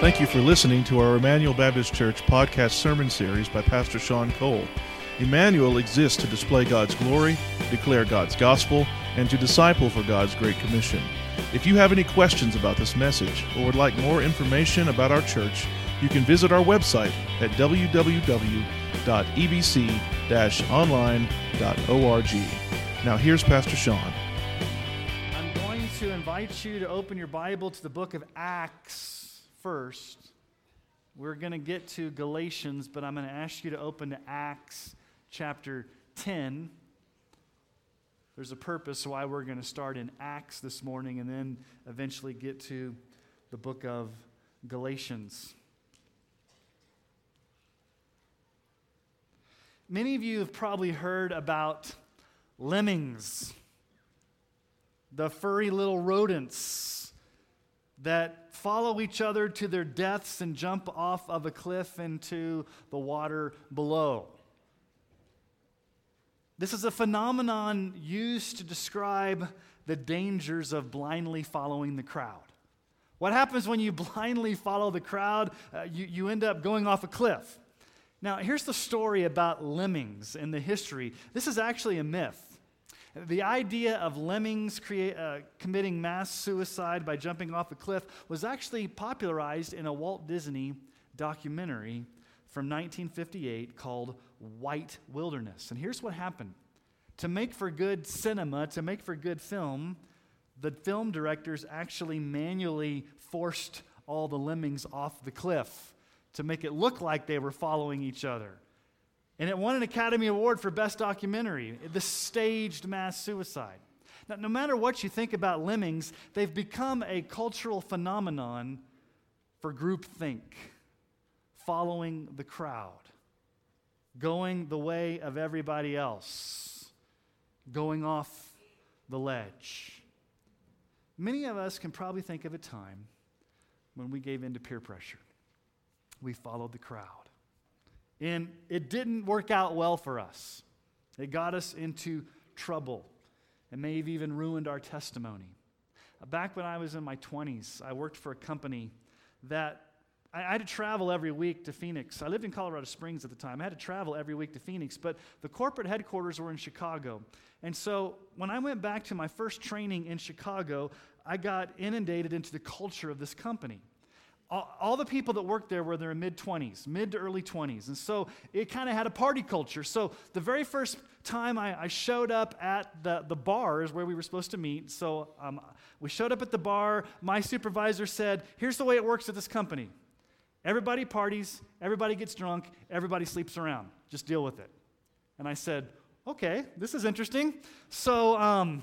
Thank you for listening to our Emmanuel Baptist Church podcast sermon series by Pastor Sean Cole. Emmanuel exists to display God's glory, declare God's gospel, and to disciple for God's Great Commission. If you have any questions about this message or would like more information about our church, you can visit our website at www.ebc-online.org. Now here's Pastor Sean. I'm going to invite you to open your Bible to the book of Acts first. We're going to get to Galatians, but I'm going to ask you to open to Acts chapter 10. There's a purpose why we're going to start in Acts this morning and then eventually get to the book of Galatians. Many of you have probably heard about lemmings, the furry little rodents that follow each other to their deaths and jump off of a cliff into the water below. This is a phenomenon used to describe the dangers of blindly following the crowd. What happens when you blindly follow the crowd? Uh, you, you end up going off a cliff. Now, here's the story about lemmings in the history. This is actually a myth. The idea of lemmings create, uh, committing mass suicide by jumping off a cliff was actually popularized in a Walt Disney documentary from 1958 called White Wilderness. And here's what happened to make for good cinema, to make for good film, the film directors actually manually forced all the lemmings off the cliff to make it look like they were following each other. And it won an Academy Award for Best Documentary, the staged mass suicide. Now, no matter what you think about lemmings, they've become a cultural phenomenon for groupthink, following the crowd, going the way of everybody else, going off the ledge. Many of us can probably think of a time when we gave in to peer pressure. We followed the crowd. And it didn't work out well for us. It got us into trouble It may have even ruined our testimony. Uh, back when I was in my 20s, I worked for a company that I had to travel every week to Phoenix. I lived in Colorado Springs at the time. I had to travel every week to Phoenix, but the corporate headquarters were in Chicago. And so when I went back to my first training in Chicago, I got inundated into the culture of this company all, all the people that worked there were in their mid 20s, mid to early 20s. And so it kind of had a party culture. So the very first time I, I, showed up at the, the bars where we were supposed to meet, so um, we showed up at the bar. My supervisor said, Here's the way it works at this company everybody parties, everybody gets drunk, everybody sleeps around. Just deal with it. And I said, Okay, this is interesting. So um,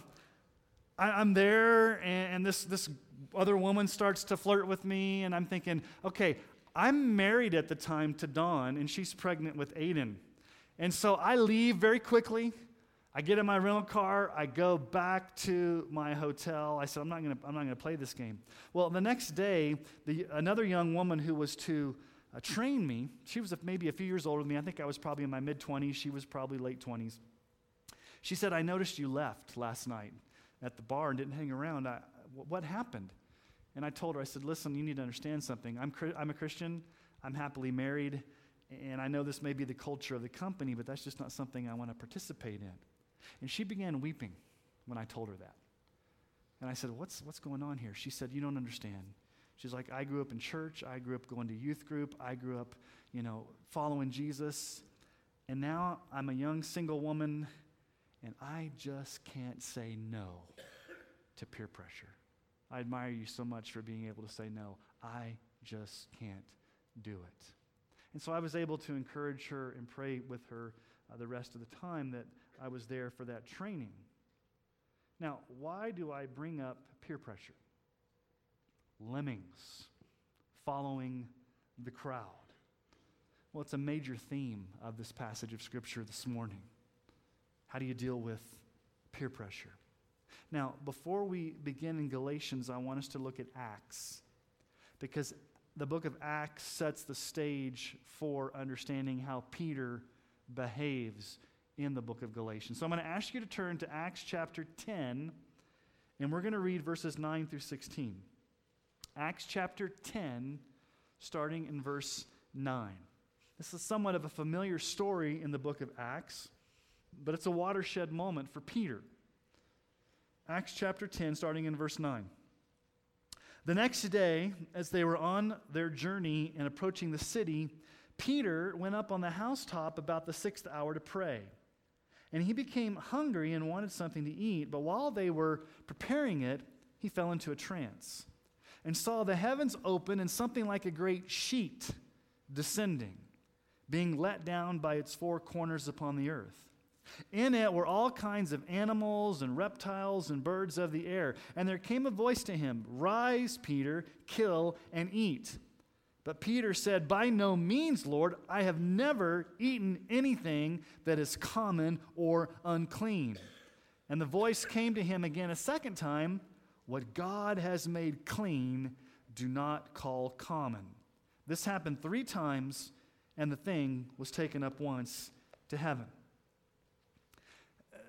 I, am there, and this, this other woman starts to flirt with me, and I'm thinking, okay, I'm married at the time to Dawn, and she's pregnant with Aiden. And so I leave very quickly. I get in my rental car. I go back to my hotel. I said, I'm not going to I'm not gonna play this game. Well, the next day, the, another young woman who was to uh, train me, she was maybe a few years older than me. I think I was probably in my mid 20s. She was probably late 20s. She said, I noticed you left last night at the bar and didn't hang around. I, what happened? And I told her, I said, listen, you need to understand something. I'm, I'm a Christian, I'm happily married, and I know this may be the culture of the company, but that's just not something I want to participate in. And she began weeping when I told her that. And I said, what's, what's going on here? She said, You don't understand. She's like, I grew up in church. I grew up going to youth group. I grew up, you know, following Jesus. And now I'm a young single woman, and I just can't say no to peer pressure. I admire you so much for being able to say no. I just can't do it. And so I was able to encourage her and pray with her uh, the rest of the time that I was there for that training. Now, why do I bring up peer pressure? Lemmings following the crowd. Well, it's a major theme of this passage of Scripture this morning. How do you deal with peer pressure? Now, before we begin in Galatians, I want us to look at Acts because the book of Acts sets the stage for understanding how Peter behaves in the book of Galatians. So I'm going to ask you to turn to Acts chapter 10, and we're going to read verses 9 through 16. Acts chapter 10, starting in verse 9. This is somewhat of a familiar story in the book of Acts, but it's a watershed moment for Peter. Acts chapter 10, starting in verse 9. The next day, as they were on their journey and approaching the city, Peter went up on the housetop about the sixth hour to pray. And he became hungry and wanted something to eat, but while they were preparing it, he fell into a trance and saw the heavens open and something like a great sheet descending, being let down by its four corners upon the earth. In it were all kinds of animals and reptiles and birds of the air. And there came a voice to him Rise, Peter, kill and eat. But Peter said, By no means, Lord, I have never eaten anything that is common or unclean. And the voice came to him again a second time What God has made clean, do not call common. This happened three times, and the thing was taken up once to heaven.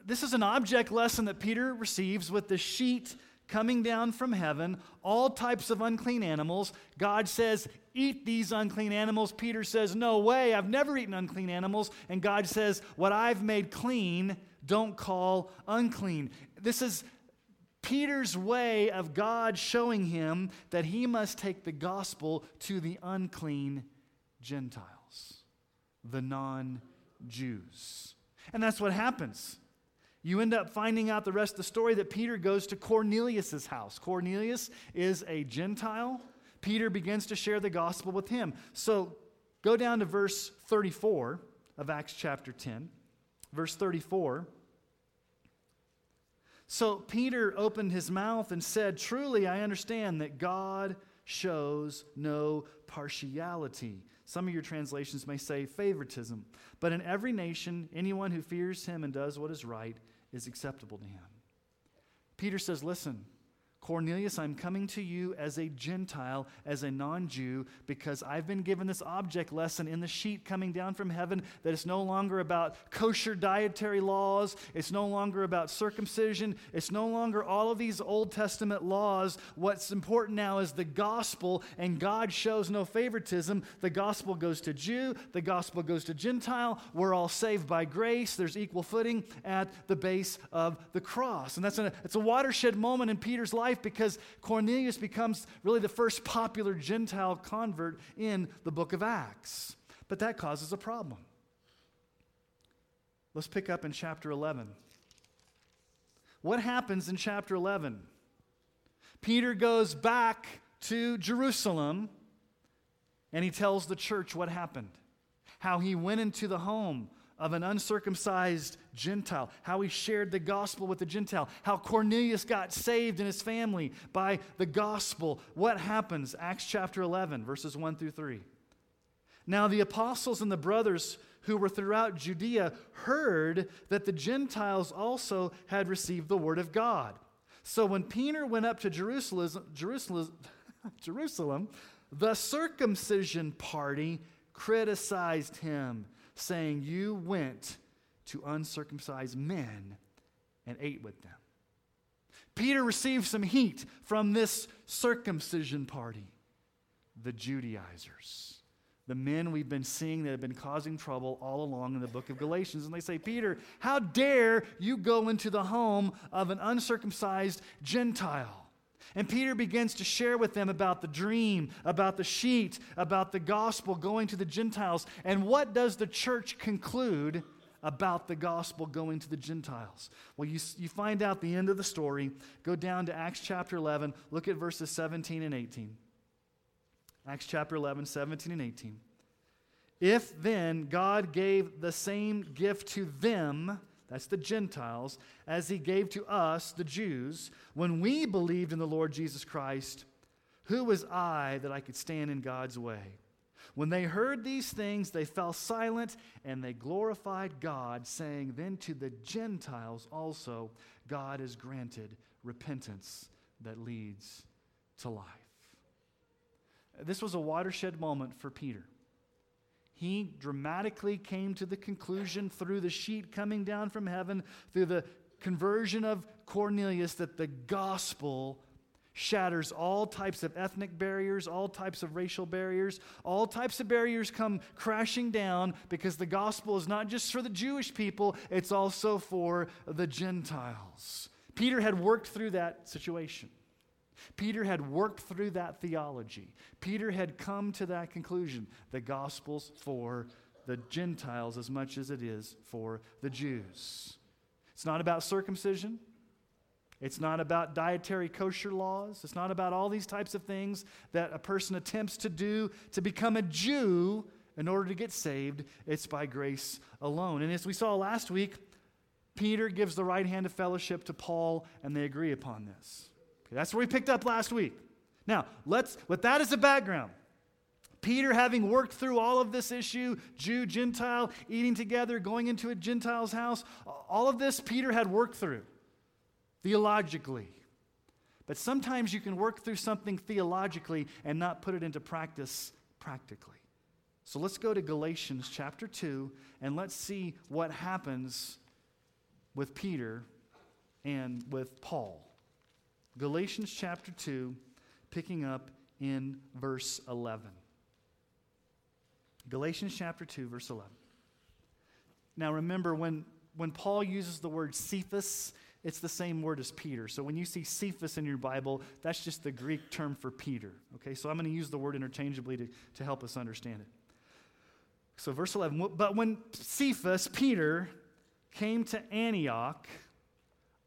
This is an object lesson that Peter receives with the sheet coming down from heaven, all types of unclean animals. God says, Eat these unclean animals. Peter says, No way, I've never eaten unclean animals. And God says, What I've made clean, don't call unclean. This is Peter's way of God showing him that he must take the gospel to the unclean Gentiles, the non Jews. And that's what happens. You end up finding out the rest of the story that Peter goes to Cornelius' house. Cornelius is a Gentile. Peter begins to share the gospel with him. So go down to verse 34 of Acts chapter 10. Verse 34. So Peter opened his mouth and said, Truly, I understand that God shows no partiality. Some of your translations may say favoritism. But in every nation, anyone who fears him and does what is right is acceptable to him. Peter says, Listen, Cornelius, I'm coming to you as a Gentile, as a non Jew, because I've been given this object lesson in the sheet coming down from heaven that it's no longer about kosher dietary laws. It's no longer about circumcision. It's no longer all of these Old Testament laws. What's important now is the gospel, and God shows no favoritism. The gospel goes to Jew, the gospel goes to Gentile. We're all saved by grace. There's equal footing at the base of the cross. And that's a, it's a watershed moment in Peter's life life because Cornelius becomes really the first popular Gentile convert in the book of Acts. But that causes a problem. Let's pick up in chapter 11. What happens in chapter 11? Peter goes back to Jerusalem and he tells the church what happened. How he went into the home of an uncircumcised Gentile, how he shared the gospel with the Gentile, how Cornelius got saved in his family by the gospel. What happens? Acts chapter 11, verses 1 through 3. Now, the apostles and the brothers who were throughout Judea heard that the Gentiles also had received the word of God. So when Peter went up to Jerusalem, Jerusalem, Jerusalem the circumcision party criticized him saying, You went to uncircumcised men and ate with them. Peter received some heat from this circumcision party, the Judaizers, the men we've been seeing that have been causing trouble all along in the book of Galatians. And they say, Peter, how dare you go into the home of an uncircumcised Gentile? And Peter begins to share with them about the dream, about the sheet, about the gospel going to the Gentiles. And what does the church conclude about the gospel going to the Gentiles? Well, you, you find out the end of the story. Go down to Acts chapter 11, look at verses 17 and 18. Acts chapter 11, 17 and 18. If then God gave the same gift to them, that's the Gentiles, as he gave to us, the Jews, when we believed in the Lord Jesus Christ, who was I that I could stand in God's way? When they heard these things, they fell silent and they glorified God, saying, Then to the Gentiles also God has granted repentance that leads to life. This was a watershed moment for Peter he dramatically came to the conclusion through the sheet coming down from heaven, through the conversion of Cornelius, that the gospel shatters all types of ethnic barriers, all types of racial barriers. All types of barriers come crashing down because the gospel is not just for the Jewish people, it's also for the Gentiles. Peter had worked through that situation. Peter had worked through that theology. Peter had come to that conclusion. The gospel's for the Gentiles as much as it is for the Jews. It's not about circumcision. It's not about dietary kosher laws. It's not about all these types of things that a person attempts to do to become a Jew in order to get saved. It's by grace alone. And as we saw last week, Peter gives the right hand of fellowship to Paul, and they agree upon this. That's where we picked up last week. Now, let's, with that as a background, Peter, having worked through all of this issue, Jew, Gentile, eating together, going into a Gentile's house, all of this Peter had worked through theologically. But sometimes you can work through something theologically and not put it into practice practically. So let's go to Galatians chapter 2 and let's see what happens with Peter and with Paul. Galatians chapter 2, picking up in verse 11. Galatians chapter 2, verse 11. Now remember, when, when Paul uses the word Cephas, it's the same word as Peter. So when you see Cephas in your Bible, that's just the Greek term for Peter. Okay, so I'm going to use the word interchangeably to, to help us understand it. So, verse 11, but when Cephas, Peter, came to Antioch,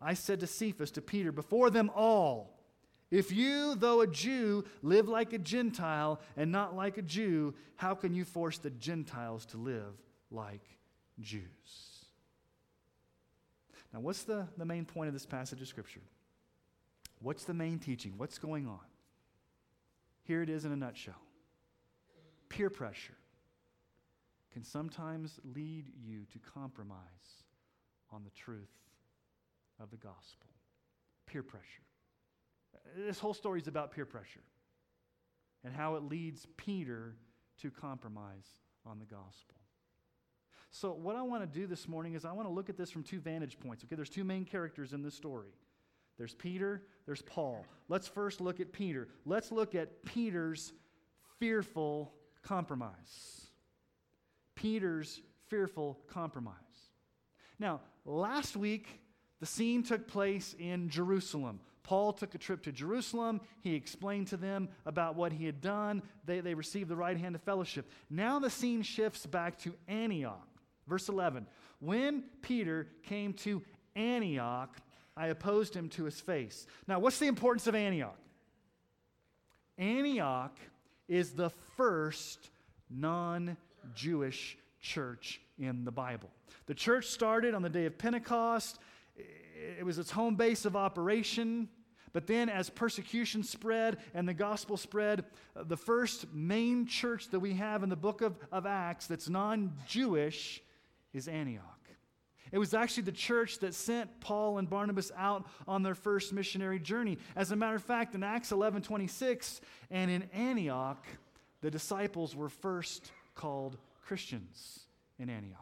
I said to Cephas, to Peter, before them all, if you, though a Jew, live like a Gentile and not like a Jew, how can you force the Gentiles to live like Jews? Now, what's the, the main point of this passage of Scripture? What's the main teaching? What's going on? Here it is in a nutshell peer pressure can sometimes lead you to compromise on the truth of the gospel. Peer pressure. This whole story is about peer pressure and how it leads Peter to compromise on the gospel. So, what I want to do this morning is I want to look at this from two vantage points. Okay, there's two main characters in this story. There's Peter, there's Paul. Let's first look at Peter. Let's look at Peter's fearful compromise. Peter's fearful compromise. Now, last week, the scene took place in Jerusalem. Paul took a trip to Jerusalem. He explained to them about what he had done. They, they received the right hand of fellowship. Now the scene shifts back to Antioch. Verse 11. When Peter came to Antioch, I opposed him to his face. Now, what's the importance of Antioch? Antioch is the first non Jewish church in the Bible. The church started on the day of Pentecost, it was its home base of operation. But then, as persecution spread and the gospel spread, uh, the first main church that we have in the book of, of Acts that's non Jewish is Antioch. It was actually the church that sent Paul and Barnabas out on their first missionary journey. As a matter of fact, in Acts 11 26 and in Antioch, the disciples were first called Christians in Antioch.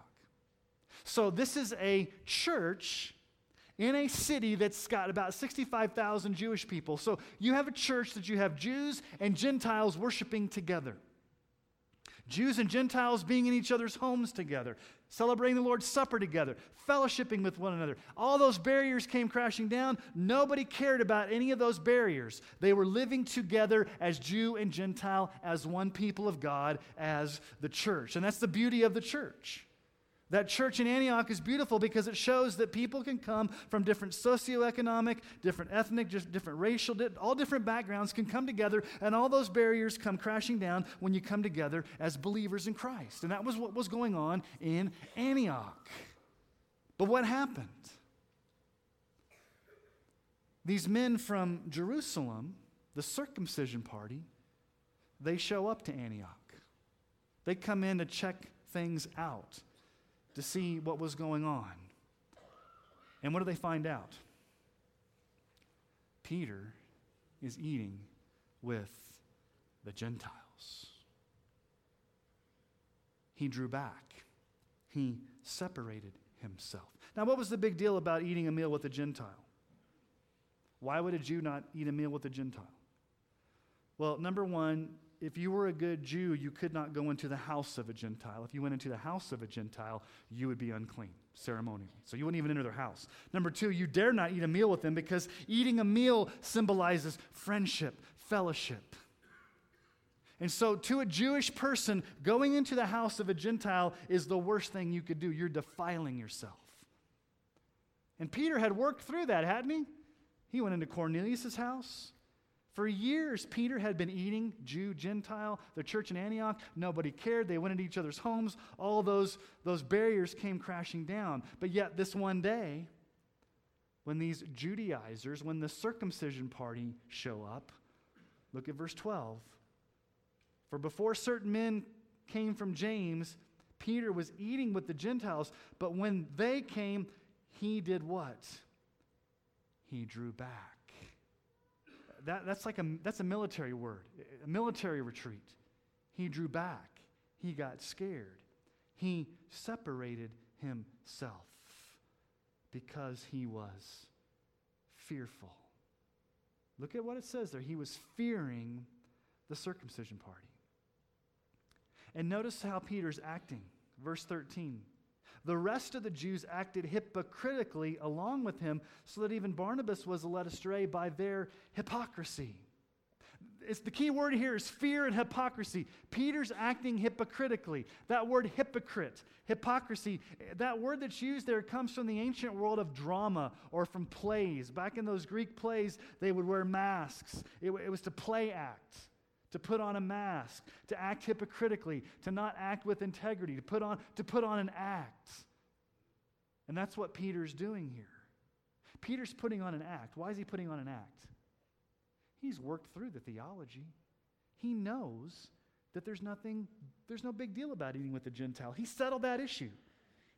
So, this is a church in a city that's got about 65,000 Jewish people. So, you have a church that you have Jews and Gentiles worshiping together. Jews and Gentiles being in each other's homes together celebrating the Lord's Supper together, fellowshipping with one another. All those barriers came crashing down. Nobody cared about any of those barriers. They were living together as Jew and Gentile, as one people of God, as the church. And that's the beauty of the church. That church in Antioch is beautiful because it shows that people can come from different socioeconomic, different ethnic, just different racial, all different backgrounds can come together, and all those barriers come crashing down when you come together as believers in Christ. And that was what was going on in Antioch. But what happened? These men from Jerusalem, the circumcision party, they show up to Antioch. They come in to check things out, to see what was going on. And what do they find out? Peter is eating with the Gentiles. He drew back, he separated himself. Now, what was the big deal about eating a meal with a Gentile? Why would a Jew not eat a meal with a Gentile? Well, number one, if you were a good Jew, you could not go into the house of a Gentile. If you went into the house of a Gentile, you would be unclean ceremonially. So you wouldn't even enter their house. Number two, you dare not eat a meal with them because eating a meal symbolizes friendship, fellowship. And so, to a Jewish person, going into the house of a Gentile is the worst thing you could do. You're defiling yourself. And Peter had worked through that, hadn't he? He went into Cornelius' house. For years, Peter had been eating Jew, Gentile, the church in Antioch. Nobody cared. They went into each other's homes. All those, those barriers came crashing down. But yet, this one day, when these Judaizers, when the circumcision party show up, look at verse 12. For before certain men came from James, Peter was eating with the Gentiles, but when they came, he did what? He drew back that, that's like a, that's a military word, a military retreat. He drew back. He got scared. He separated himself because he was fearful. Look at what it says there. He was fearing the circumcision party. And notice how Peter's acting. Verse 13. The rest of the Jews acted hypocritically along with him, so that even Barnabas was led astray by their hypocrisy. It's the key word here is fear and hypocrisy. Peter's acting hypocritically. That word hypocrite, hypocrisy, that word that's used there comes from the ancient world of drama or from plays. Back in those Greek plays, they would wear masks. It, it was to play act to put on a mask, to act hypocritically, to not act with integrity, to put on, to put on an act. And that's what Peter's doing here. Peter's putting on an act. Why is he putting on an act? He's worked through the theology. He knows that there's nothing, there's no big deal about eating with the Gentile. He settled that issue.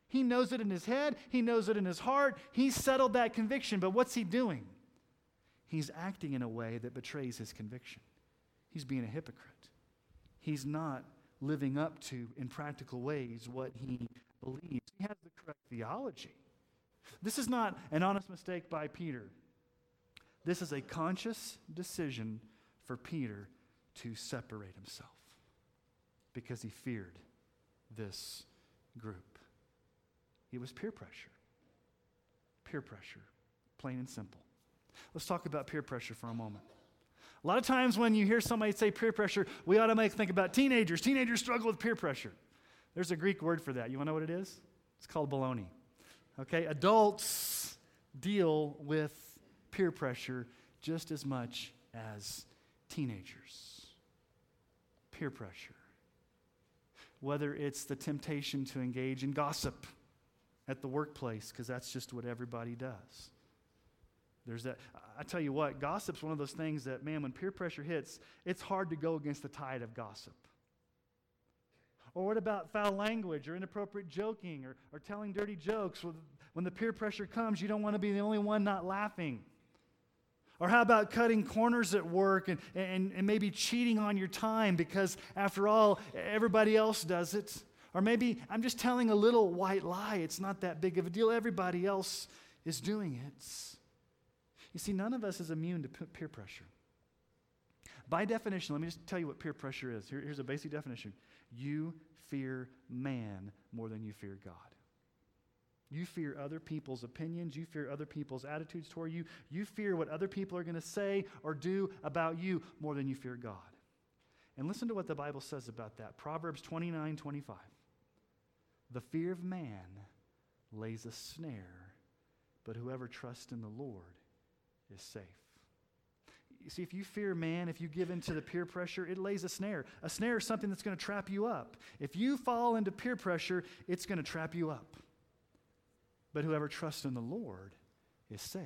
He knows it in his head, he knows it in his heart. He settled that conviction. But what's he doing? He's acting in a way that betrays his conviction he's being a hypocrite. He's not living up to, in practical ways, what he believes. He has the correct theology. This is not an honest mistake by Peter. This is a conscious decision for Peter to separate himself because he feared this group. It was peer pressure. Peer pressure, plain and simple. Let's talk about peer pressure for a moment. A lot of times when you hear somebody say peer pressure, we automatically think about teenagers. Teenagers struggle with peer pressure. There's a Greek word for that. You want to know what it is? It's called baloney. Okay? Adults deal with peer pressure just as much as teenagers. Peer pressure. Whether it's the temptation to engage in gossip at the workplace, because that's just what everybody does there's that. I tell you what, gossip's one of those things that, man, when peer pressure hits, it's hard to go against the tide of gossip. Or what about foul language or inappropriate joking or, or telling dirty jokes? When the peer pressure comes, you don't want to be the only one not laughing. Or how about cutting corners at work and, and, and maybe cheating on your time because, after all, everybody else does it? Or maybe I'm just telling a little white lie. It's not that big of a deal. Everybody else is doing it. You see, none of us is immune to peer pressure. By definition, let me just tell you what peer pressure is. Here, here's a basic definition you fear man more than you fear God. You fear other people's opinions. You fear other people's attitudes toward you. You fear what other people are going to say or do about you more than you fear God. And listen to what the Bible says about that Proverbs 29 25. The fear of man lays a snare, but whoever trusts in the Lord is safe. You see, if you fear man, if you give in to the peer pressure, it lays a snare. A snare is something that's going to trap you up. If you fall into peer pressure, it's going to trap you up. But whoever trusts in the Lord is safe.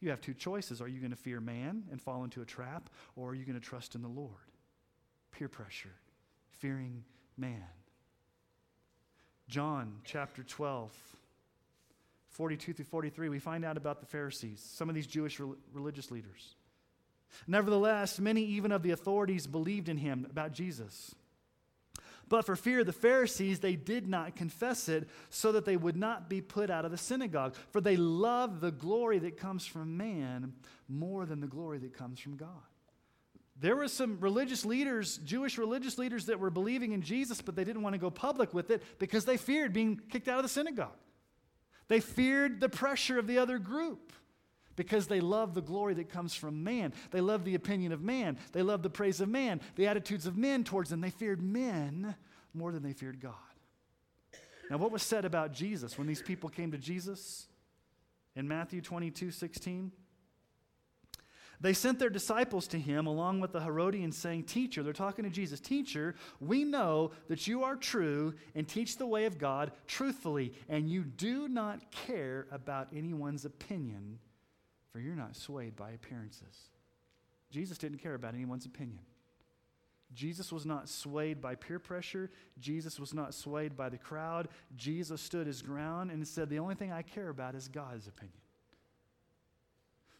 You have two choices. Are you going to fear man and fall into a trap, or are you going to trust in the Lord? peer pressure, fearing man. John chapter 12, 42 through 43, we find out about the Pharisees, some of these Jewish religious leaders. Nevertheless, many even of the authorities believed in him about Jesus. But for fear of the Pharisees, they did not confess it so that they would not be put out of the synagogue. For they love the glory that comes from man more than the glory that comes from God. There were some religious leaders, Jewish religious leaders, that were believing in Jesus, but they didn't want to go public with it because they feared being kicked out of the synagogue. They feared the pressure of the other group because they love the glory that comes from man. They love the opinion of man. They love the praise of man, the attitudes of men towards them. They feared men more than they feared God. Now, what was said about Jesus when these people came to Jesus in Matthew 22 16? They sent their disciples to him along with the Herodians, saying, Teacher, they're talking to Jesus, Teacher, we know that you are true and teach the way of God truthfully, and you do not care about anyone's opinion, for you're not swayed by appearances. Jesus didn't care about anyone's opinion. Jesus was not swayed by peer pressure. Jesus was not swayed by the crowd. Jesus stood his ground and said, The only thing I care about is God's opinion.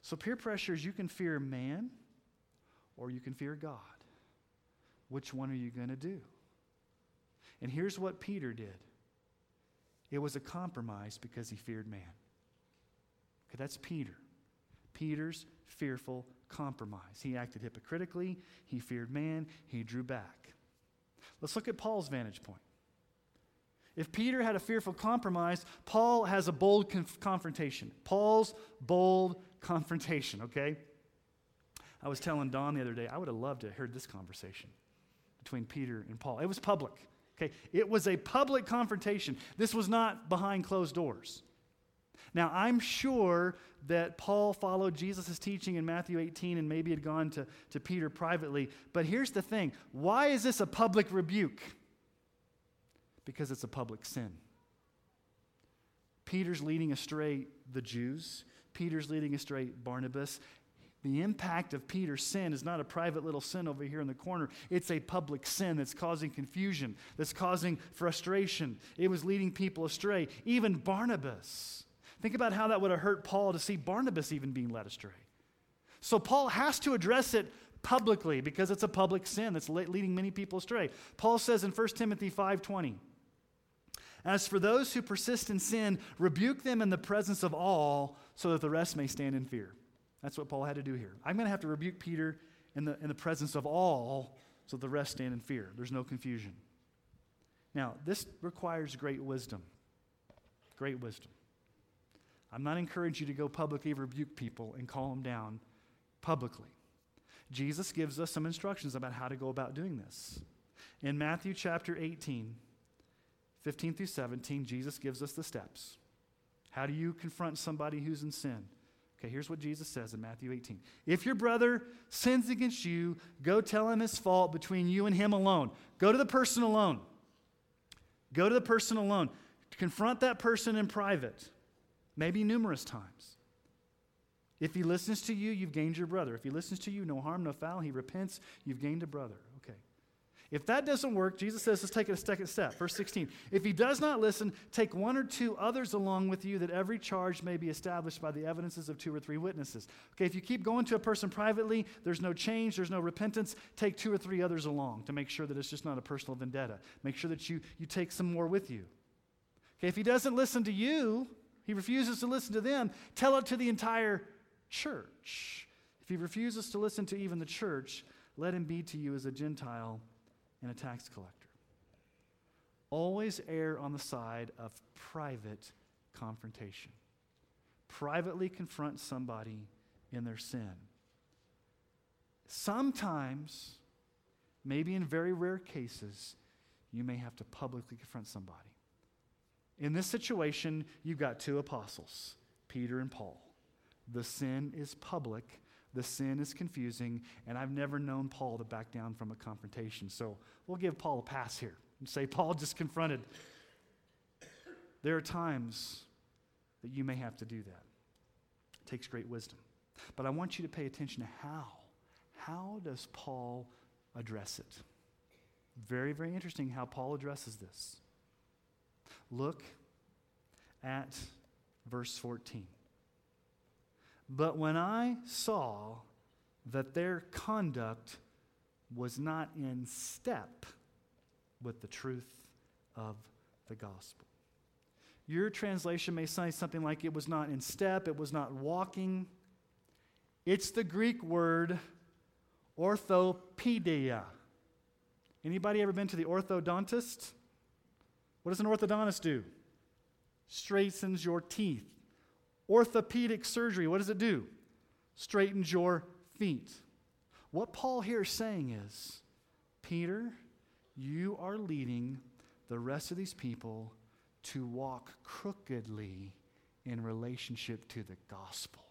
So, peer pressure is you can fear man or you can fear God. Which one are you going to do? And here's what Peter did it was a compromise because he feared man. Okay, that's Peter. Peter's fearful compromise. He acted hypocritically, he feared man, he drew back. Let's look at Paul's vantage point. If Peter had a fearful compromise, Paul has a bold conf- confrontation. Paul's bold confrontation, okay? I was telling Don the other day, I would have loved to have heard this conversation between Peter and Paul. It was public, okay? It was a public confrontation. This was not behind closed doors. Now, I'm sure that Paul followed Jesus' teaching in Matthew 18 and maybe had gone to, to Peter privately. But here's the thing why is this a public rebuke? Because it's a public sin. Peter's leading astray the Jews. Peter's leading astray Barnabas. The impact of Peter's sin is not a private little sin over here in the corner. It's a public sin that's causing confusion, that's causing frustration. It was leading people astray. Even Barnabas. Think about how that would have hurt Paul to see Barnabas even being led astray. So Paul has to address it publicly because it's a public sin that's leading many people astray. Paul says in 1 Timothy 5:20, as for those who persist in sin, rebuke them in the presence of all so that the rest may stand in fear. That's what Paul had to do here. I'm going to have to rebuke Peter in the, in the presence of all so the rest stand in fear. There's no confusion. Now, this requires great wisdom. Great wisdom. I'm not encouraging you to go publicly rebuke people and call them down publicly. Jesus gives us some instructions about how to go about doing this. In Matthew chapter 18, 15 through 17, Jesus gives us the steps. How do you confront somebody who's in sin? Okay, here's what Jesus says in Matthew 18. If your brother sins against you, go tell him his fault between you and him alone. Go to the person alone. Go to the person alone. Confront that person in private, maybe numerous times. If he listens to you, you've gained your brother. If he listens to you, no harm, no foul, he repents, you've gained a brother. If that doesn't work, Jesus says, let's take it a second step. Verse 16. If he does not listen, take one or two others along with you that every charge may be established by the evidences of two or three witnesses. Okay, if you keep going to a person privately, there's no change, there's no repentance, take two or three others along to make sure that it's just not a personal vendetta. Make sure that you, you take some more with you. Okay, if he doesn't listen to you, he refuses to listen to them, tell it to the entire church. If he refuses to listen to even the church, let him be to you as a Gentile and a tax collector. Always err on the side of private confrontation. Privately confront somebody in their sin. Sometimes, maybe in very rare cases, you may have to publicly confront somebody. In this situation, you've got two apostles, Peter and Paul. The sin is public, the sin is confusing, and I've never known Paul to back down from a confrontation. So we'll give Paul a pass here and say, Paul just confronted. There are times that you may have to do that. It takes great wisdom. But I want you to pay attention to how. How does Paul address it? Very, very interesting how Paul addresses this. Look at verse 14. But when I saw that their conduct was not in step with the truth of the gospel. Your translation may say something like it was not in step, it was not walking. It's the Greek word orthopodeo. Anybody ever been to the orthodontist? What does an orthodontist do? Straightens your teeth. Orthopedic surgery, what does it do? Straightens your feet. What Paul here is saying is, Peter, you are leading the rest of these people to walk crookedly in relationship to the gospel.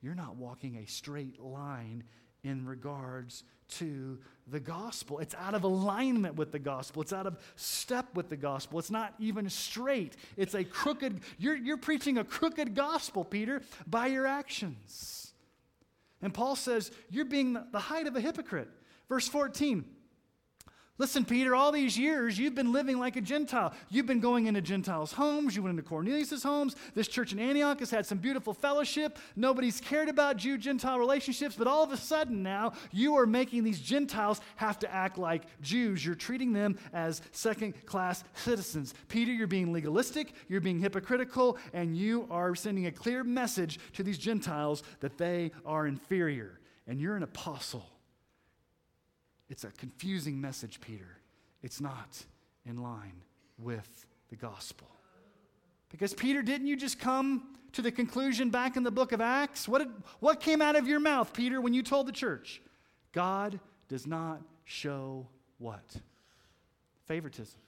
You're not walking a straight line in regards to the gospel. It's out of alignment with the gospel. It's out of step with the gospel. It's not even straight. It's a crooked, you're, you're preaching a crooked gospel, Peter, by your actions. And Paul says, You're being the height of a hypocrite. Verse 14. Listen, Peter, all these years you've been living like a Gentile. You've been going into Gentiles' homes. You went into Cornelius' homes. This church in Antioch has had some beautiful fellowship. Nobody's cared about Jew Gentile relationships, but all of a sudden now you are making these Gentiles have to act like Jews. You're treating them as second class citizens. Peter, you're being legalistic, you're being hypocritical, and you are sending a clear message to these Gentiles that they are inferior. And you're an apostle. It's a confusing message, Peter. It's not in line with the gospel. Because, Peter, didn't you just come to the conclusion back in the book of Acts? What, did, what came out of your mouth, Peter, when you told the church? God does not show what? Favoritism.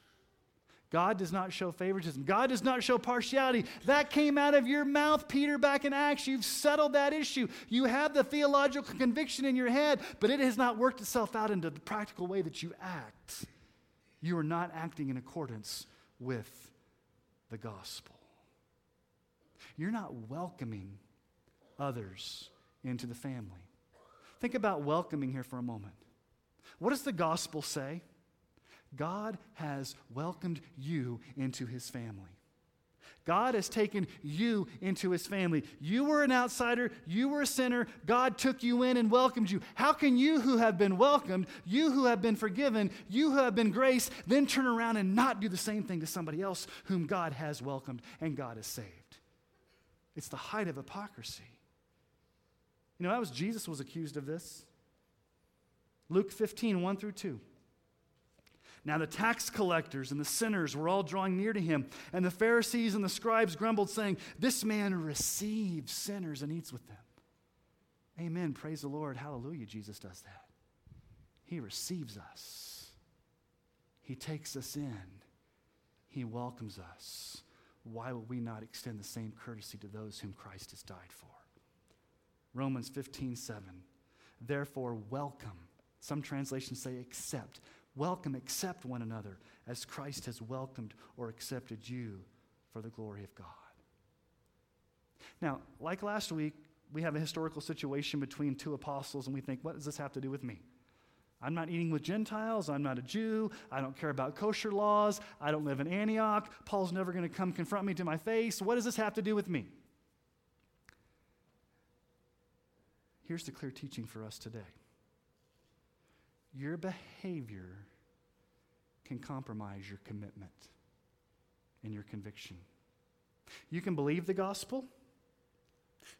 God does not show favoritism. God does not show partiality. That came out of your mouth, Peter, back in Acts. You've settled that issue. You have the theological conviction in your head, but it has not worked itself out into the practical way that you act. You are not acting in accordance with the gospel. You're not welcoming others into the family. Think about welcoming here for a moment. What does the gospel say? God has welcomed you into his family. God has taken you into his family. You were an outsider, you were a sinner. God took you in and welcomed you. How can you who have been welcomed, you who have been forgiven, you who have been graced, then turn around and not do the same thing to somebody else whom God has welcomed and God has saved? It's the height of hypocrisy. You know, that was Jesus was accused of this. Luke 15, 1 through 2. Now the tax collectors and the sinners were all drawing near to him, and the Pharisees and the scribes grumbled, saying, This man receives sinners and eats with them. Amen. Praise the Lord. Hallelujah. Jesus does that. He receives us, He takes us in, He welcomes us. Why will we not extend the same courtesy to those whom Christ has died for? Romans 15, 7. Therefore, welcome. Some translations say accept welcome, accept one another as Christ has welcomed or accepted you for the glory of God. Now, like last week, we have a historical situation between two apostles, and we think, what does this have to do with me? I'm not eating with Gentiles. I'm not a Jew. I don't care about kosher laws. I don't live in Antioch. Paul's never going to come confront me to my face. What does this have to do with me? Here's the clear teaching for us today your behavior can compromise your commitment and your conviction. You can believe the gospel.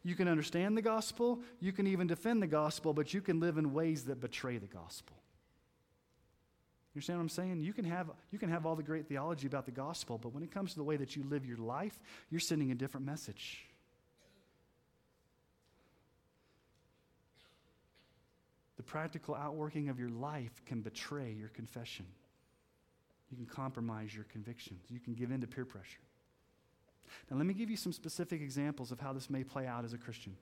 You can understand the gospel. You can even defend the gospel, but you can live in ways that betray the gospel. You understand what I'm saying? You can, have, you can have all the great theology about the gospel, but when it comes to the way that you live your life, you're sending a different message. The practical outworking of your life can betray your confession. You can compromise your convictions. You can give in to peer pressure. Now, let me give you some specific examples of how this may play out as a Christian.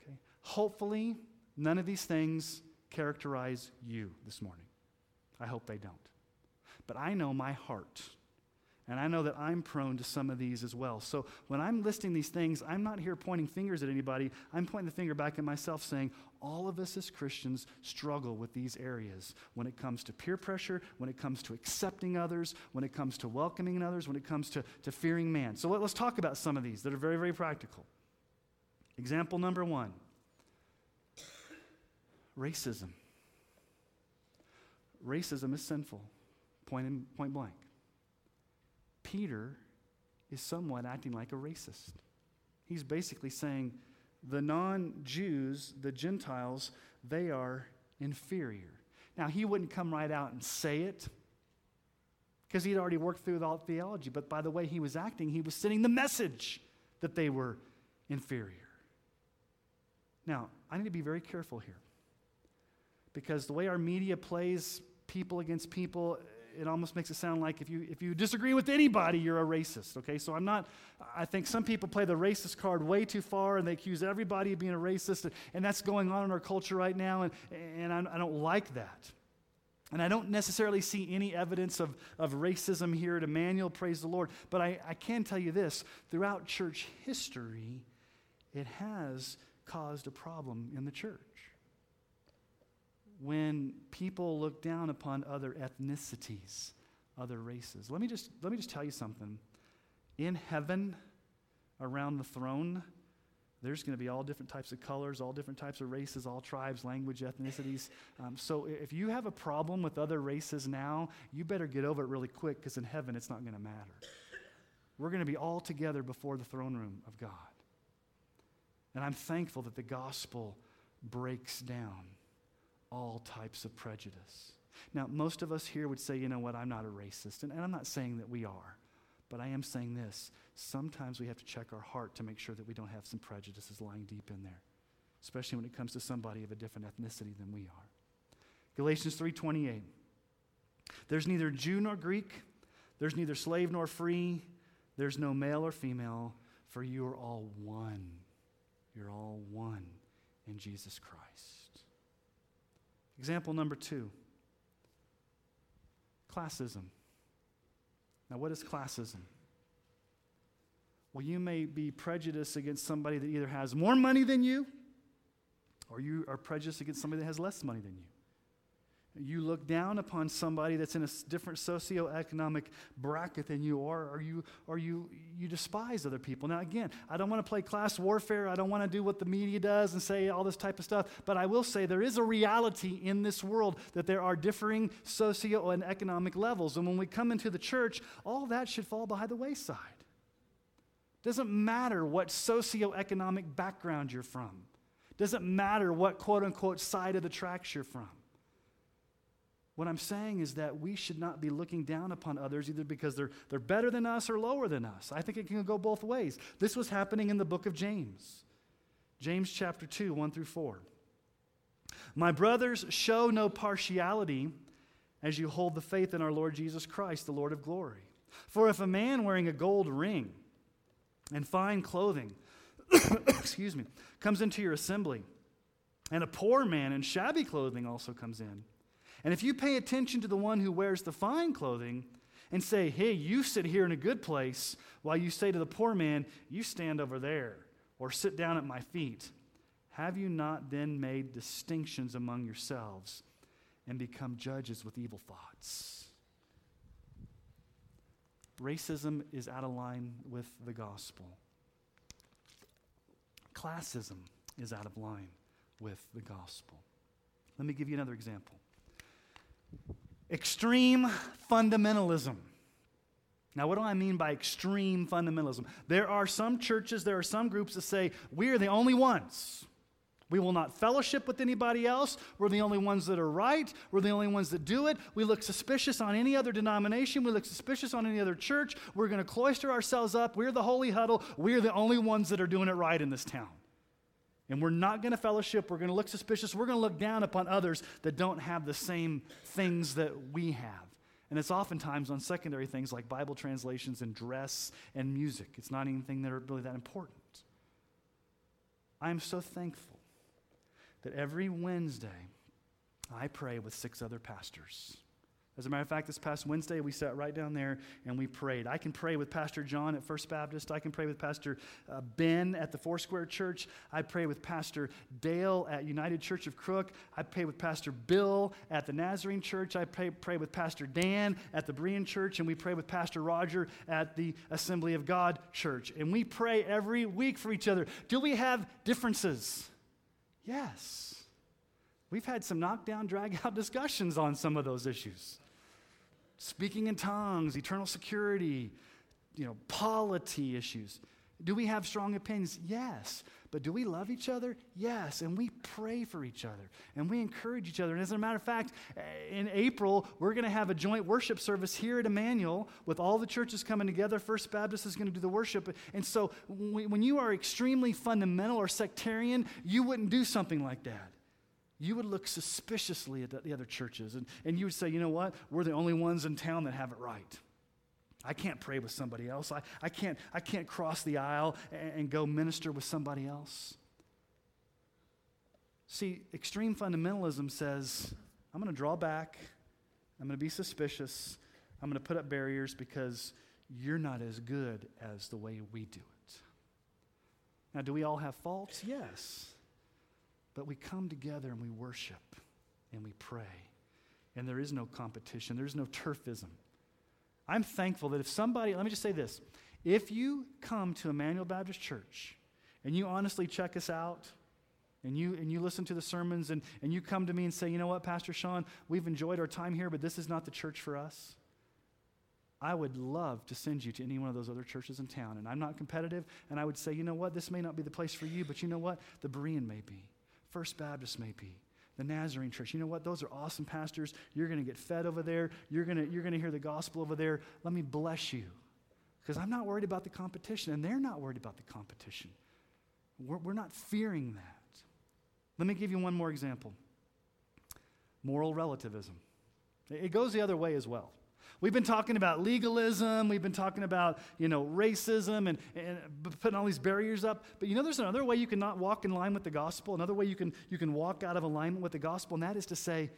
Okay? Hopefully, none of these things characterize you this morning. I hope they don't. But I know my heart And I know that I'm prone to some of these as well. So when I'm listing these things, I'm not here pointing fingers at anybody. I'm pointing the finger back at myself saying, all of us as Christians struggle with these areas when it comes to peer pressure, when it comes to accepting others, when it comes to welcoming others, when it comes to, to fearing man. So let, us talk about some of these that are very, very practical. Example number one racism. Racism is sinful, point, in, point blank. Peter is somewhat acting like a racist. He's basically saying the non Jews, the Gentiles, they are inferior. Now, he wouldn't come right out and say it because he'd already worked through all theology, but by the way he was acting, he was sending the message that they were inferior. Now, I need to be very careful here because the way our media plays people against people it almost makes it sound like if you, if you disagree with anybody, you're a racist, okay? So I'm not, I think some people play the racist card way too far and they accuse everybody of being a racist, and that's going on in our culture right now, and, and I, I don't like that. And I don't necessarily see any evidence of, of racism here at Emmanuel, praise the Lord. But I, I can tell you this throughout church history, it has caused a problem in the church when people look down upon other ethnicities, other races. Let me just, let me just tell you something. In heaven, around the throne, there's going to be all different types of colors, all different types of races, all tribes, language, ethnicities. Um, so if you have a problem with other races now, you better get over it really quick because in heaven it's not going to matter. We're going to be all together before the throne room of God. And I'm thankful that the gospel breaks down all types of prejudice. Now, most of us here would say, you know what, I'm not a racist. And, and, I'm not saying that we are, but I am saying this. Sometimes we have to check our heart to make sure that we don't have some prejudices lying deep in there, especially when it comes to somebody of a different ethnicity than we are. Galatians 3:28. There's neither Jew nor Greek, there's neither slave nor free, there's no male or female, for you are all one. You're all one in Jesus Christ. Example number two classism. Now, what is classism? Well, you may be prejudiced against somebody that either has more money than you, or you are prejudiced against somebody that has less money than you you look down upon somebody that's in a different socioeconomic bracket than you are, or you, or you, you despise other people. Now, again, I don't want to play class warfare. I don't want to do what the media does and say all this type of stuff. But I will say there is a reality in this world that there are differing socio and economic levels. And when we come into the church, all that should fall by the wayside. Doesn't matter what socioeconomic background you're from. Doesn't matter what quote unquote side of the tracks you're from. What I'm saying is that we should not be looking down upon others either because they're, they're better than us or lower than us. I think it can go both ways. This was happening in the book of James. James chapter 2, 1 through 4. My brothers, show no partiality as you hold the faith in our Lord Jesus Christ, the Lord of glory. For if a man wearing a gold ring and fine clothing, excuse me, comes into your assembly, and a poor man in shabby clothing also comes in, and if you pay attention to the one who wears the fine clothing and say, hey, you sit here in a good place, while you say to the poor man, you stand over there or sit down at my feet, have you not then made distinctions among yourselves and become judges with evil thoughts? Racism is out of line with the gospel. Classism is out of line with the gospel. Let me give you another example. Extreme fundamentalism. Now, what do I mean by extreme fundamentalism? There are some churches, there are some groups that say, we are the only ones. We will not fellowship with anybody else. We're the only ones that are right. We're the only ones that do it. We look suspicious on any other denomination. We look suspicious on any other church. We're going to cloister ourselves up. We're the holy huddle. We're the only ones that are doing it right in this town. And we're not going to fellowship. We're going to look suspicious. We're going to look down upon others that don't have the same things that we have. And it's oftentimes on secondary things like Bible translations and dress and music. It's not anything that are really that important. I am so thankful that every Wednesday I pray with six other pastors. As a matter of fact, this past Wednesday, we sat right down there and we prayed. I can pray with Pastor John at First Baptist. I can pray with Pastor uh, Ben at the Foursquare Church. I pray with Pastor Dale at United Church of Crook. I pray with Pastor Bill at the Nazarene Church. I pray, pray with Pastor Dan at the Berean Church. And we pray with Pastor Roger at the Assembly of God Church. And we pray every week for each other. Do we have differences? Yes. We've had some knockdown, drag out discussions on some of those issues speaking in tongues, eternal security, you know, polity issues. Do we have strong opinions? Yes. But do we love each other? Yes. And we pray for each other and we encourage each other. And as a matter of fact, in April, we're going to have a joint worship service here at Emmanuel with all the churches coming together. First Baptist is going to do the worship. And so when you are extremely fundamental or sectarian, you wouldn't do something like that you would look suspiciously at the other churches and, and you would say, you know what? We're the only ones in town that have it right. I can't pray with somebody else. I, I, can't, I can't cross the aisle and, and go minister with somebody else. See, extreme fundamentalism says, I'm going to draw back, I'm going to be suspicious, I'm going to put up barriers because you're not as good as the way we do it. Now, do we all have faults? Yes. But we come together and we worship and we pray. And there is no competition, there's no turfism. I'm thankful that if somebody, let me just say this if you come to Emmanuel Baptist Church and you honestly check us out, and you, and you listen to the sermons and, and you come to me and say, you know what, Pastor Sean, we've enjoyed our time here, but this is not the church for us. I would love to send you to any one of those other churches in town. And I'm not competitive, and I would say, you know what, this may not be the place for you, but you know what, the Berean may be. First Baptist may be, the Nazarene Church. You know what? Those are awesome pastors. You're going to get fed over there. You're going to, you're going to hear the gospel over there. Let me bless you. Because I'm not worried about the competition, and they're not worried about the competition. We're, we're not fearing that. Let me give you one more example moral relativism. It goes the other way as well. We've been talking about legalism, we've been talking about, you know, racism and, and putting all these barriers up. But you know, there's another way you can not walk in line with the gospel, another way you can, you can walk out of alignment with the gospel, and that is to say,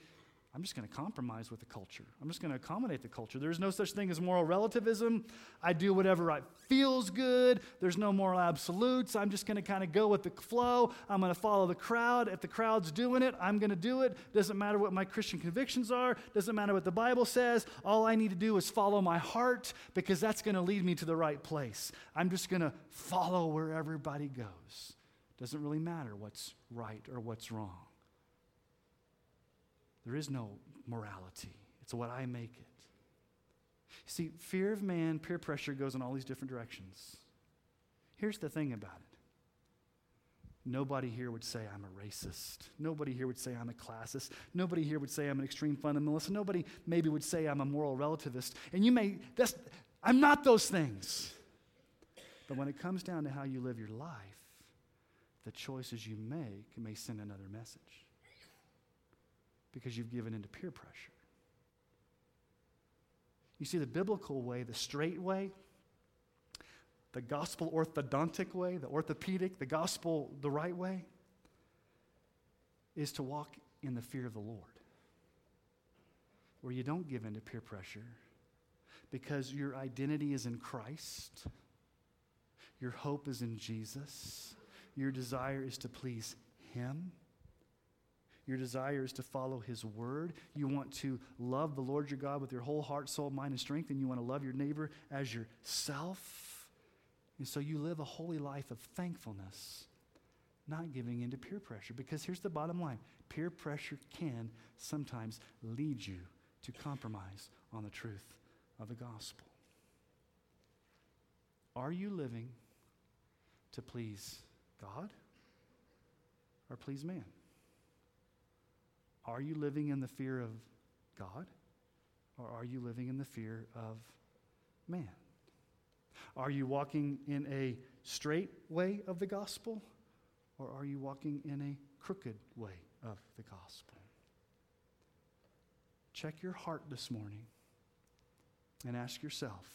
I'm just going to compromise with the culture. I'm just going to accommodate the culture. There's no such thing as moral relativism. I do whatever I feels good. There's no moral absolutes. I'm just going to kind of go with the flow. I'm going to follow the crowd. If the crowd's doing it, I'm going to do it. Doesn't matter what my Christian convictions are. Doesn't matter what the Bible says. All I need to do is follow my heart because that's going to lead me to the right place. I'm just going to follow where everybody goes. Doesn't really matter what's right or what's wrong. There is no morality, it's what I make it. See, fear of man, peer pressure goes in all these different directions. Here's the thing about it nobody here would say I'm a racist. Nobody here would say I'm a classist. Nobody here would say I'm an extreme fundamentalist. Nobody maybe would say I'm a moral relativist. And you may, that's, I'm not those things. But when it comes down to how you live your life, the choices you make may send another message because you've given into peer pressure. You see, the biblical way, the straight way, the gospel orthodontic way, the orthopedic, the gospel the right way, is to walk in the fear of the Lord, where you don't give in to peer pressure because your identity is in Christ, your hope is in Jesus, your desire is to please Him. Your desire is to follow His word. You want to love the Lord your God with your whole heart, soul, mind, and strength, and you want to love your neighbor as yourself. And so you live a holy life of thankfulness, not giving in to peer pressure. Because here's the bottom line peer pressure can sometimes lead you to compromise on the truth of the gospel. Are you living to please God or please man? Are you living in the fear of God? Or are you living in the fear of man? Are you walking in a straight way of the gospel? Or are you walking in a crooked way of the gospel? Check your heart this morning and ask yourself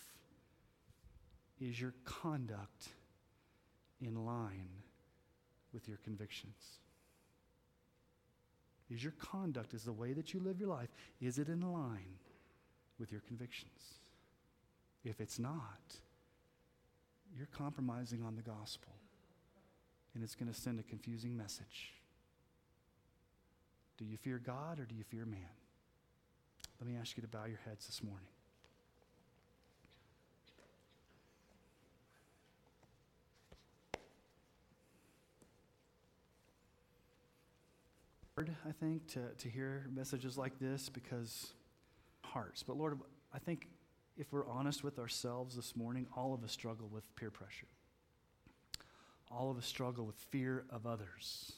is your conduct in line with your convictions? Is your conduct, is the way that you live your life, is it in line with your convictions. If it's not, you're compromising on the gospel, and it's going to send a confusing message. Do you fear God or do you fear man? Let me ask you to bow your heads this morning. I think, to, to hear messages like this because hearts. But Lord, I think if we're honest with ourselves this morning, all of us struggle with peer pressure. All of us struggle with fear of others.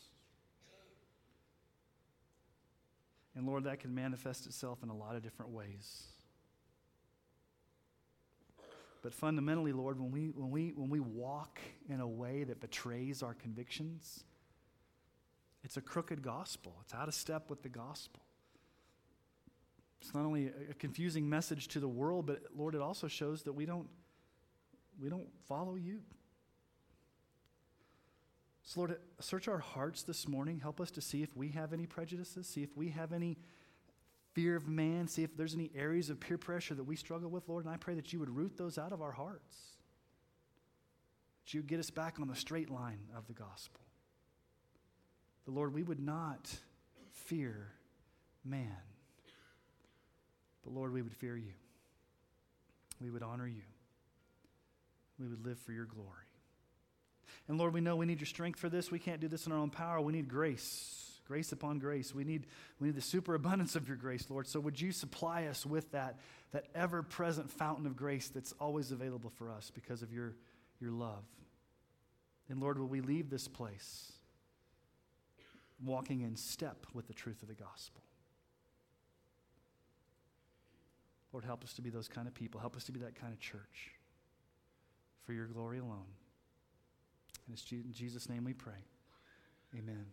And Lord, that can manifest itself in a lot of different ways. But fundamentally, Lord, when we, when we, when we walk in a way that betrays our convictions, it's a crooked gospel. It's out of step with the gospel. It's not only a confusing message to the world, but Lord, it also shows that we don't, we don't follow you. So, Lord, search our hearts this morning. Help us to see if we have any prejudices, see if we have any fear of man, see if there's any areas of peer pressure that we struggle with, Lord. And I pray that you would root those out of our hearts, that you would get us back on the straight line of the gospel the Lord, we would not fear man, but Lord, we would fear you. We would honor you. We would live for your glory. And Lord, we know we need your strength for this. We can't do this in our own power. We need grace, grace upon grace. We need, we need the superabundance of your grace, Lord. So would you supply us with that, that ever present fountain of grace that's always available for us because of your, your love? And Lord, will we leave this place? Walking in step with the truth of the gospel. Lord, help us to be those kind of people. Help us to be that kind of church for your glory alone. And it's in Jesus' name we pray. Amen.